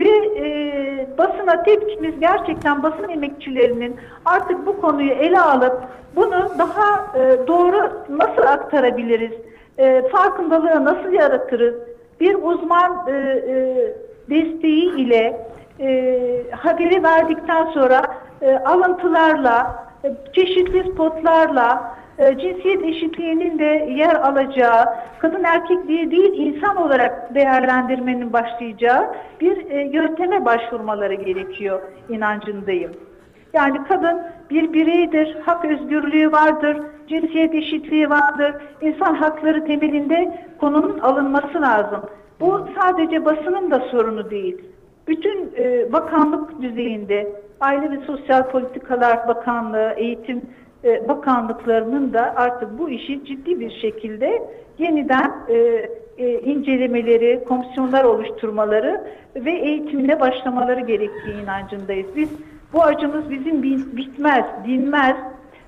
Ve e, basına tepkimiz gerçekten basın emekçilerinin artık bu konuyu ele alıp bunu daha e, doğru nasıl aktarabiliriz, e, farkındalığı nasıl yaratırız, bir uzman e, e, desteği ile e, haberi verdikten sonra e, alıntılarla, çeşitli spotlarla, e, cinsiyet eşitliğinin de yer alacağı, kadın erkek diye değil insan olarak değerlendirmenin başlayacağı bir e, yönteme başvurmaları gerekiyor inancındayım. Yani kadın bir bireydir, hak özgürlüğü vardır, cinsiyet eşitliği vardır, insan hakları temelinde konunun alınması lazım. Bu sadece basının da sorunu değil. Bütün e, bakanlık düzeyinde, Aile ve Sosyal Politikalar Bakanlığı, Eğitim e, Bakanlıklarının da artık bu işi ciddi bir şekilde yeniden e, e, incelemeleri, komisyonlar oluşturmaları ve eğitimine başlamaları gerektiği inancındayız. Biz bu acımız bizim bi- bitmez, dinmez.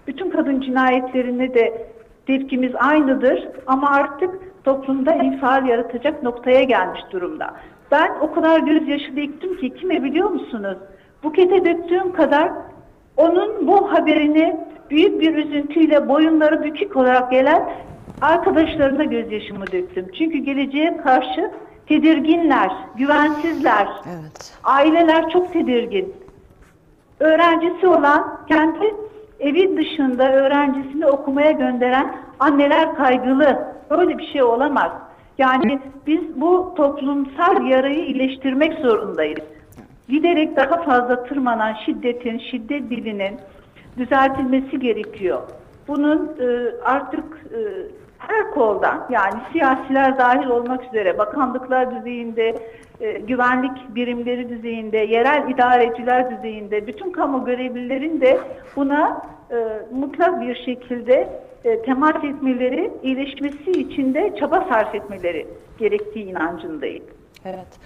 Bütün kadın cinayetlerine de tepkimiz aynıdır ama artık toplumda infial yaratacak noktaya gelmiş durumda. Ben o kadar gözyaşı döktüm ki kime biliyor musunuz? Bukete döktüğüm kadar onun bu haberini büyük bir üzüntüyle boyunları bükük olarak gelen arkadaşlarımda gözyaşımı döktüm. Çünkü geleceğe karşı tedirginler, güvensizler. Evet. Aileler çok tedirgin. Öğrencisi olan kendi evi dışında öğrencisini okumaya gönderen anneler kaygılı. Böyle bir şey olamaz. Yani biz bu toplumsal yarayı iyileştirmek zorundayız. Giderek daha fazla tırmanan şiddetin, şiddet dilinin düzeltilmesi gerekiyor. Bunun e, artık e, her koldan yani siyasiler dahil olmak üzere bakanlıklar düzeyinde, e, güvenlik birimleri düzeyinde, yerel idareciler düzeyinde bütün kamu görevlilerin de buna e, mutlak bir şekilde e, temas etmeleri, iyileşmesi için de çaba sarf etmeleri gerektiği inancındayım. Evet.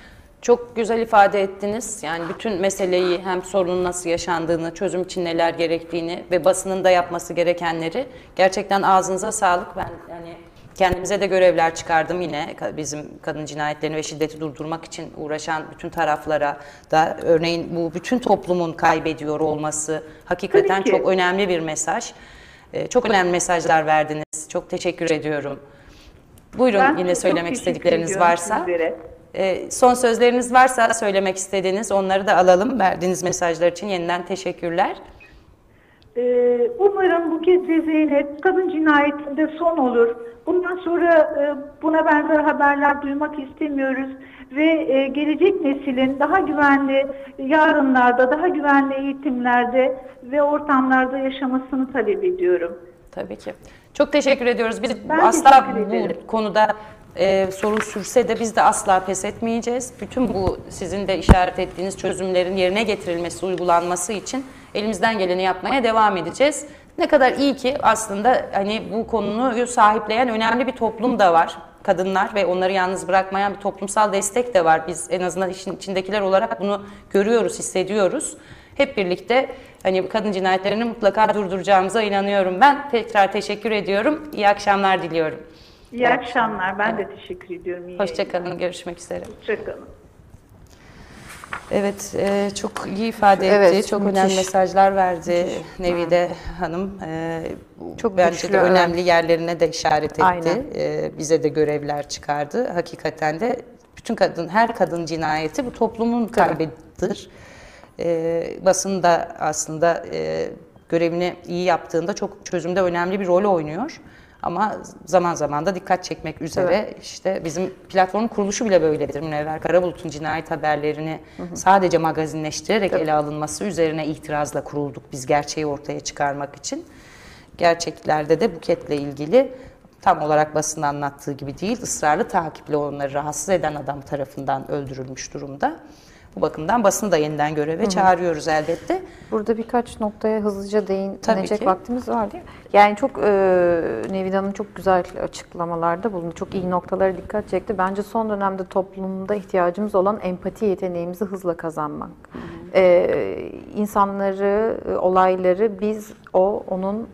Çok güzel ifade ettiniz. Yani bütün meseleyi hem sorunun nasıl yaşandığını, çözüm için neler gerektiğini ve basının da yapması gerekenleri gerçekten ağzınıza sağlık. Ben yani kendimize de görevler çıkardım yine bizim kadın cinayetlerini ve şiddeti durdurmak için uğraşan bütün taraflara da örneğin bu bütün toplumun kaybediyor olması hakikaten çok önemli bir mesaj. Ee, Çok önemli mesajlar verdiniz. Çok teşekkür ediyorum. Buyurun Ben yine söylemek istedikleriniz varsa. sizlere. Ee, son sözleriniz varsa söylemek istediğiniz onları da alalım. Verdiğiniz mesajlar için yeniden teşekkürler. Ee, umarım Buket ve Zeynep kadın cinayetinde son olur. Bundan sonra e, buna benzer haberler duymak istemiyoruz ve e, gelecek neslin daha güvenli yarınlarda, daha güvenli eğitimlerde ve ortamlarda yaşamasını talep ediyorum. Tabii ki. Çok teşekkür ediyoruz. Biz Ben asla bu konuda e, sorun sürse de biz de asla pes etmeyeceğiz. Bütün bu sizin de işaret ettiğiniz çözümlerin yerine getirilmesi, uygulanması için elimizden geleni yapmaya devam edeceğiz. Ne kadar iyi ki aslında hani bu konuyu sahipleyen önemli bir toplum da var. Kadınlar ve onları yalnız bırakmayan bir toplumsal destek de var. Biz en azından işin içindekiler olarak bunu görüyoruz, hissediyoruz. Hep birlikte hani kadın cinayetlerini mutlaka durduracağımıza inanıyorum ben. Tekrar teşekkür ediyorum. İyi akşamlar diliyorum. İyi akşamlar. Ben de teşekkür ediyorum. İyi Hoşçakalın. Görüşmek üzere. Hoşçakalın. Evet, e, çok iyi ifade etti. Evet, çok müthiş. önemli mesajlar verdi Nevide Hanım. E, Çok bence güçlü, de evet. önemli yerlerine de işaret etti. Aynen. E, bize de görevler çıkardı. Hakikaten de bütün kadın, her kadın cinayeti bu toplumun kaybıdır. E, basın da aslında e, görevini iyi yaptığında çok çözümde önemli bir rol oynuyor. Ama zaman zaman da dikkat çekmek üzere işte bizim platformun kuruluşu bile böyledir. Münevver Karabulut'un cinayet haberlerini sadece magazinleştirerek ele alınması üzerine itirazla kurulduk biz gerçeği ortaya çıkarmak için. Gerçeklerde de Buket'le ilgili tam olarak basın anlattığı gibi değil, ısrarlı takiple onları rahatsız eden adam tarafından öldürülmüş durumda. Bu bakımdan basını da yeniden göreve çağırıyoruz elbette. Burada birkaç noktaya hızlıca değinecek vaktimiz var değil mi? Yani çok e, Nevide Hanım çok güzel açıklamalarda bulundu. Çok iyi noktalara dikkat çekti. Bence son dönemde toplumda ihtiyacımız olan empati yeteneğimizi hızla kazanmak. E, insanları, e, olayları biz, o, onun,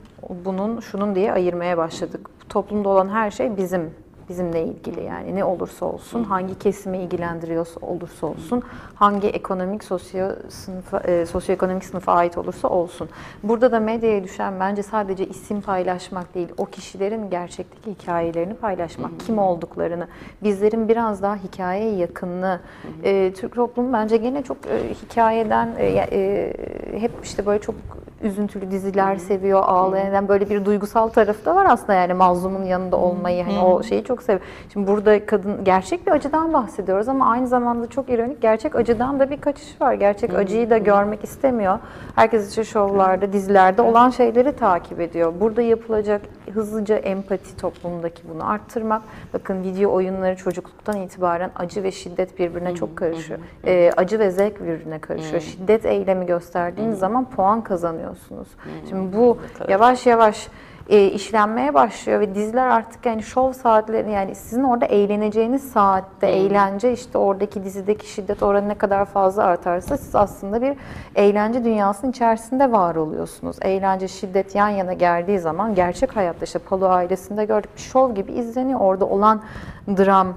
bunun, şunun diye ayırmaya başladık. Toplumda olan her şey bizim bizimle ilgili yani. Ne olursa olsun, hangi kesimi ilgilendiriyorsa olursa olsun, hangi ekonomik sosyo sınıfa, e, sosyoekonomik sınıfa ait olursa olsun. Burada da medyaya düşen bence sadece isim paylaşmak değil, o kişilerin gerçekteki hikayelerini paylaşmak, kim olduklarını, bizlerin biraz daha hikayeye yakınlığı. E, Türk toplumu bence gene çok e, hikayeden e, e, hep işte böyle çok üzüntülü diziler seviyor, ağlayan böyle bir duygusal tarafı da var aslında yani mazlumun yanında olmayı hani o şeyi çok seviyor. Şimdi burada kadın gerçek bir acıdan bahsediyoruz ama aynı zamanda çok ironik gerçek acıdan da bir kaçış var. Gerçek acıyı da görmek istemiyor. Herkes işte şovlarda, dizilerde olan şeyleri takip ediyor. Burada yapılacak hızlıca empati toplumdaki bunu arttırmak. Bakın video oyunları çocukluktan itibaren acı ve şiddet birbirine çok karışıyor. Ee, acı ve zevk birbirine karışıyor. Şiddet eylemi gösterdiğiniz zaman puan kazanıyorsunuz. Şimdi bu yavaş yavaş e, işlenmeye başlıyor ve diziler artık yani şov saatleri yani sizin orada eğleneceğiniz saatte eğlence işte oradaki dizideki şiddet oranı ne kadar fazla artarsa siz aslında bir eğlence dünyasının içerisinde var oluyorsunuz. Eğlence, şiddet yan yana geldiği zaman gerçek hayatta işte Palo ailesinde gördük bir şov gibi izleniyor. Orada olan dram,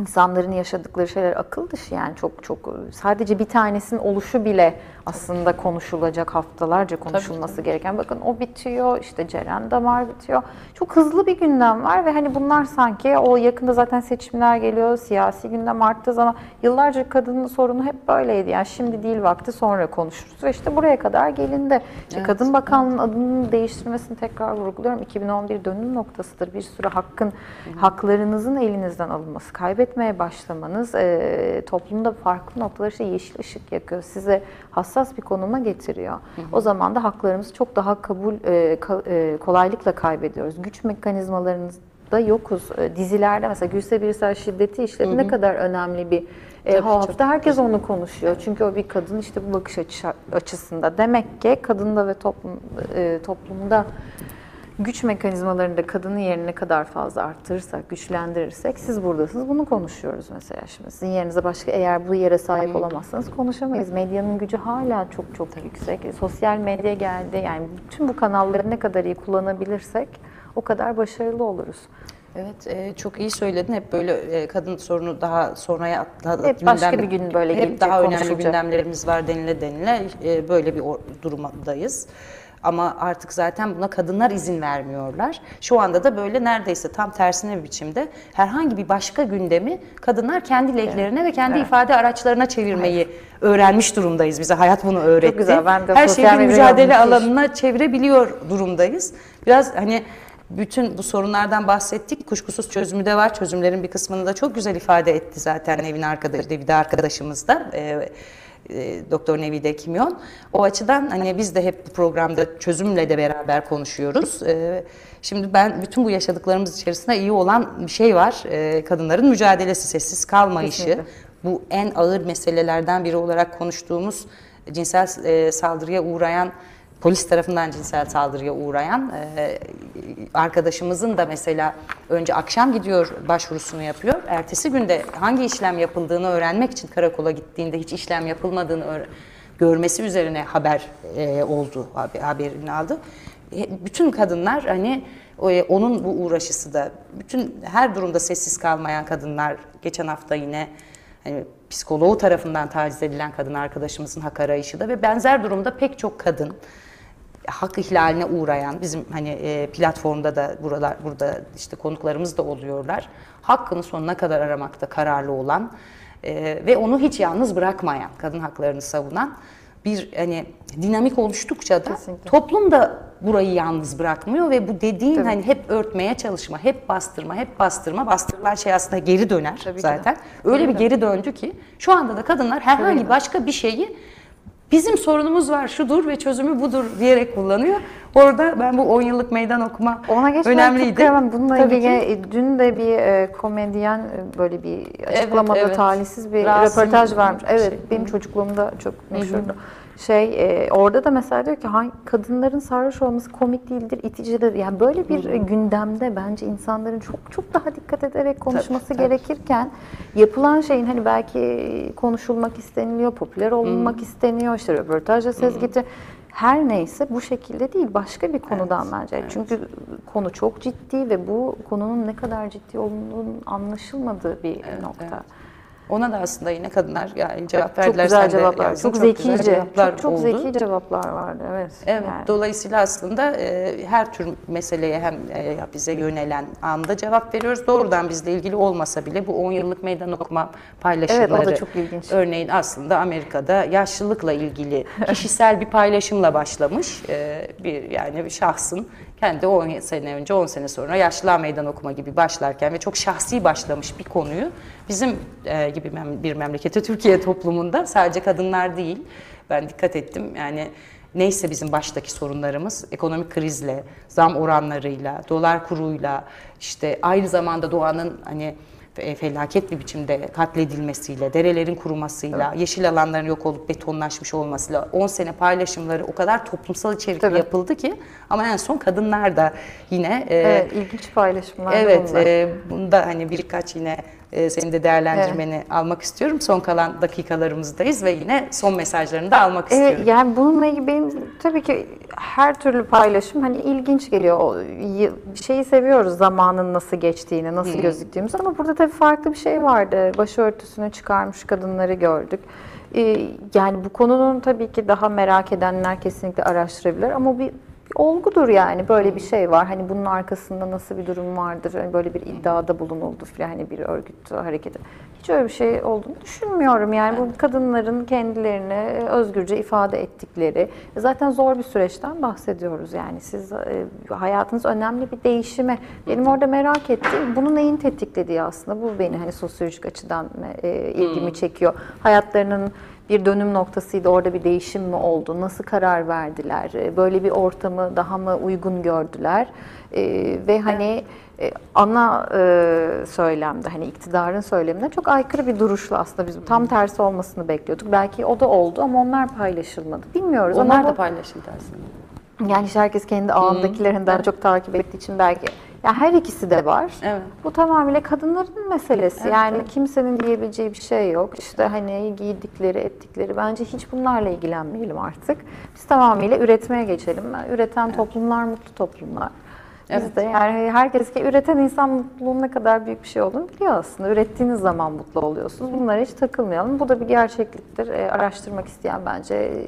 insanların yaşadıkları şeyler akıl dışı yani çok çok sadece bir tanesinin oluşu bile aslında konuşulacak haftalarca konuşulması gereken. Bakın o bitiyor işte Ceren Damar bitiyor. Çok hızlı bir gündem var ve hani bunlar sanki o yakında zaten seçimler geliyor siyasi gündem arttığı zaman yıllarca kadının sorunu hep böyleydi. Yani şimdi değil vakti sonra konuşuruz ve işte buraya kadar gelindi. İşte Kadın Bakanlığı'nın adının değiştirmesini tekrar vurguluyorum. 2011 dönüm noktasıdır. Bir sürü hakkın, haklarınızın elinizden alınması, kaybetmeye başlamanız e, toplumda farklı noktalar işte yeşil ışık yakıyor. Size hassas bir konuma getiriyor. O zaman da haklarımızı çok daha kabul e, ka- e, kolaylıkla kaybediyoruz. Güç mekanizmalarınızda yokuz. E, dizilerde mesela Gülse Birsel şiddeti işledi ne kadar önemli bir e, o hafta herkes onu konuşuyor. Çünkü o bir kadın işte bu bakış açı, açısında. Demek ki kadında ve toplum e, toplumda güç mekanizmalarını da kadının yerini ne kadar fazla arttırırsak, güçlendirirsek siz buradasınız. Bunu konuşuyoruz mesela şimdi. Sizin yerinize başka eğer bu yere sahip olamazsanız konuşamayız. Medyanın gücü hala çok çok yüksek. Sosyal medya geldi. Yani bütün bu kanalları ne kadar iyi kullanabilirsek o kadar başarılı oluruz. Evet, e, çok iyi söyledin. Hep böyle e, kadın sorunu daha sonraya atla, Hep başka bir gün böyle hep gelecek, daha önemli konuşulacak. gündemlerimiz var denile denile e, böyle bir or- durumdayız. Ama artık zaten buna kadınlar izin vermiyorlar. Şu anda da böyle neredeyse tam tersine bir biçimde herhangi bir başka gündemi kadınlar kendi lehlerine ve kendi ifade araçlarına çevirmeyi öğrenmiş durumdayız. Bize hayat bunu öğretti. güzel. Ben de Her şeyi bir mücadele alanına çevirebiliyor durumdayız. Biraz hani bütün bu sorunlardan bahsettik. Kuşkusuz çözümü de var. Çözümlerin bir kısmını da çok güzel ifade etti zaten Nevin arkadaş, Nevide arkadaşımız da. Ee, Doktor Nevide Kimyon. O açıdan hani biz de hep bu programda çözümle de beraber konuşuyoruz. Ee, şimdi ben bütün bu yaşadıklarımız içerisinde iyi olan bir şey var. Ee, kadınların mücadelesi, sessiz kalmayışı. Kesinlikle. Bu en ağır meselelerden biri olarak konuştuğumuz cinsel e, saldırıya uğrayan polis tarafından cinsel saldırıya uğrayan e, arkadaşımızın da mesela önce akşam gidiyor başvurusunu yapıyor. Ertesi günde hangi işlem yapıldığını öğrenmek için karakola gittiğinde hiç işlem yapılmadığını görmesi üzerine haber e, oldu, haber, haberini aldı. E, bütün kadınlar hani onun bu uğraşısı da bütün her durumda sessiz kalmayan kadınlar geçen hafta yine hani psikoloğu tarafından taciz edilen kadın arkadaşımızın hak arayışı da ve benzer durumda pek çok kadın hak ihlaline uğrayan bizim hani e, platformda da buralar burada işte konuklarımız da oluyorlar. Hakkını sonuna kadar aramakta kararlı olan e, ve onu hiç yalnız bırakmayan, kadın haklarını savunan bir hani dinamik oluştukça da Kesinlikle. toplum da burayı yalnız bırakmıyor ve bu dediğin hani hep örtmeye çalışma, hep bastırma, hep bastırma, bastırılan şey aslında geri döner Tabii zaten. Öyle bir geri döndü ki şu anda da kadınlar herhangi Tabii. başka bir şeyi bizim sorunumuz var şudur ve çözümü budur diyerek kullanıyor. Orada ben bu 10 yıllık meydan okuma Ona geçmeden önemliydi. kıyamam. Bununla Tabii ilgili ki. dün de bir e, komedyen e, böyle bir açıklamada evet. talihsiz bir Rasim röportaj vermiş. Evet şey. benim çocukluğumda çok meşhurdu. Şey e, orada da mesela diyor ki "Hay- kadınların sarhoş olması komik değildir, iticidir. Yani böyle bir e, gündemde bence insanların çok çok daha dikkat ederek konuşması tabii. gerekirken yapılan şeyin hani belki konuşulmak isteniliyor, popüler olunmak isteniyor, işte röportajla ses getir. Her neyse bu şekilde değil başka bir konudan bence. Çünkü konu çok ciddi ve bu konunun ne kadar ciddi olduğunun anlaşılmadığı bir nokta. evet. Ona da aslında yine kadınlar yani cevap Çok verdiler. güzel de cevaplar, yazdın. çok, güzel zekice, cevaplar çok, çok oldu. zeki cevaplar vardı. Evet. Evet, yani. dolayısıyla aslında e, her tür meseleye hem e, bize yönelen anda cevap veriyoruz. Doğrudan bizle ilgili olmasa bile bu 10 yıllık meydan okuma paylaşımları. Evet, o da çok ilginç. Örneğin aslında Amerika'da yaşlılıkla ilgili kişisel bir paylaşımla başlamış. E, bir yani bir şahsın kendi 10 sene önce 10 sene sonra yaşlılığa meydan okuma gibi başlarken ve çok şahsi başlamış bir konuyu bizim e, gibi mem- bir memlekete Türkiye toplumunda sadece kadınlar değil. Ben dikkat ettim. Yani neyse bizim baştaki sorunlarımız ekonomik krizle, zam oranlarıyla, dolar kuruyla, işte aynı zamanda doğanın hani felaket bir biçimde katledilmesiyle, derelerin kurumasıyla, yeşil alanların yok olup betonlaşmış olmasıyla 10 sene paylaşımları o kadar toplumsal içerikli Tabii. yapıldı ki ama en son kadınlar da yine e, Evet, ilginç paylaşımlar. Evet, bunlar. e, bunda hani birkaç yine e, senin de değerlendirmeni almak istiyorum. Son kalan dakikalarımızdayız ve yine son mesajlarını da almak Evet, istiyorum. yani bununla ilgili benim tabii ki her türlü paylaşım hani ilginç geliyor. O şeyi seviyoruz zamanın nasıl geçtiğini, nasıl gözüktüğümüzü ama burada tabii farklı bir şey vardı. Başörtüsünü çıkarmış kadınları gördük. Ee, yani bu konunun tabii ki daha merak edenler kesinlikle araştırabilir ama bir olgudur yani böyle bir şey var. Hani bunun arkasında nasıl bir durum vardır? Hani böyle bir iddiada bulunuldu filan hani bir örgüt hareketi. Hiç öyle bir şey olduğunu düşünmüyorum. Yani bu kadınların kendilerini özgürce ifade ettikleri zaten zor bir süreçten bahsediyoruz. Yani siz e, hayatınız önemli bir değişime. Benim orada merak ettiğim bunu neyin tetiklediği aslında. Bu beni hani sosyolojik açıdan e, ilgimi çekiyor. Hayatlarının bir dönüm noktasıydı. Orada bir değişim mi oldu? Nasıl karar verdiler? E, Böyle bir ortamı daha mı uygun gördüler? E, ve hani e, ana e, söylemde hani iktidarın söylemine çok aykırı bir duruşla aslında biz tam tersi olmasını bekliyorduk. Belki o da oldu ama onlar paylaşılmadı. Bilmiyoruz Onlar ama da paylaşıldı aslında. yani işte herkes kendi ağındakilerinden çok takip ettiği için belki ya her ikisi de var. Evet. Bu tamamıyla kadınların meselesi. yani kimsenin diyebileceği bir şey yok. İşte hani giydikleri, ettikleri. Bence hiç bunlarla ilgilenmeyelim artık. Biz tamamıyla üretmeye geçelim. Üreten toplumlar mutlu toplumlar. Biz Evet. de yani herkes ki üreten insan mutluluğun ne kadar büyük bir şey olduğunu biliyor aslında. Ürettiğiniz zaman mutlu oluyorsunuz. Bunlara hiç takılmayalım. Bu da bir gerçekliktir. E, araştırmak isteyen bence e,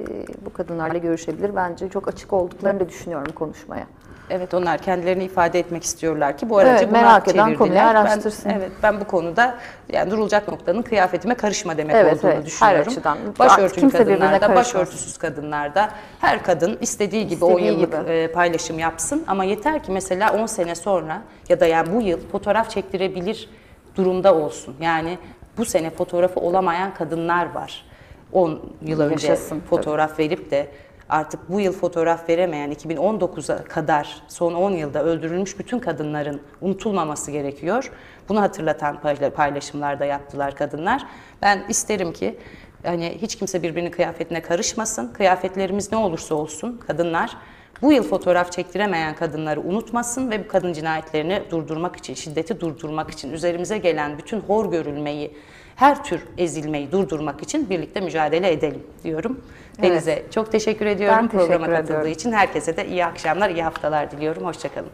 bu kadınlarla görüşebilir. Bence çok açık olduklarını da düşünüyorum konuşmaya. Evet onlar kendilerini ifade etmek istiyorlar ki bu aracı Evet, merak eden konuyu araştırsın. Ben, evet ben bu konuda yani durulacak noktanın kıyafetime karışma demek Evet, olduğunu evet, her düşünüyorum. açıdan. Başörtülü kadınlarda, başörtüsüz kadınlarda her kadın istediği gibi 10 İstediği yıllık gibi. e, paylaşım yapsın ama yeter ki mesela 10 sene sonra ya da yani bu yıl fotoğraf çektirebilir durumda olsun. Yani bu sene fotoğrafı olamayan kadınlar var. 10 yıl önce Yaşasın, fotoğraf verip de artık bu yıl fotoğraf veremeyen 2019'a kadar son 10 yılda öldürülmüş bütün kadınların unutulmaması gerekiyor. Bunu hatırlatan payla- paylaşımlar da yaptılar kadınlar. Ben isterim ki hani hiç kimse birbirinin kıyafetine karışmasın. Kıyafetlerimiz ne olursa olsun kadınlar bu yıl fotoğraf çektiremeyen kadınları unutmasın ve bu kadın cinayetlerini durdurmak için, şiddeti durdurmak için, üzerimize gelen bütün hor görülmeyi, her tür ezilmeyi durdurmak için birlikte mücadele edelim diyorum. Deniz'e çok teşekkür ediyorum Ben teşekkür programa katıldığı ediyorum. için. Herkese de iyi akşamlar, iyi haftalar diliyorum. Hoşçakalın.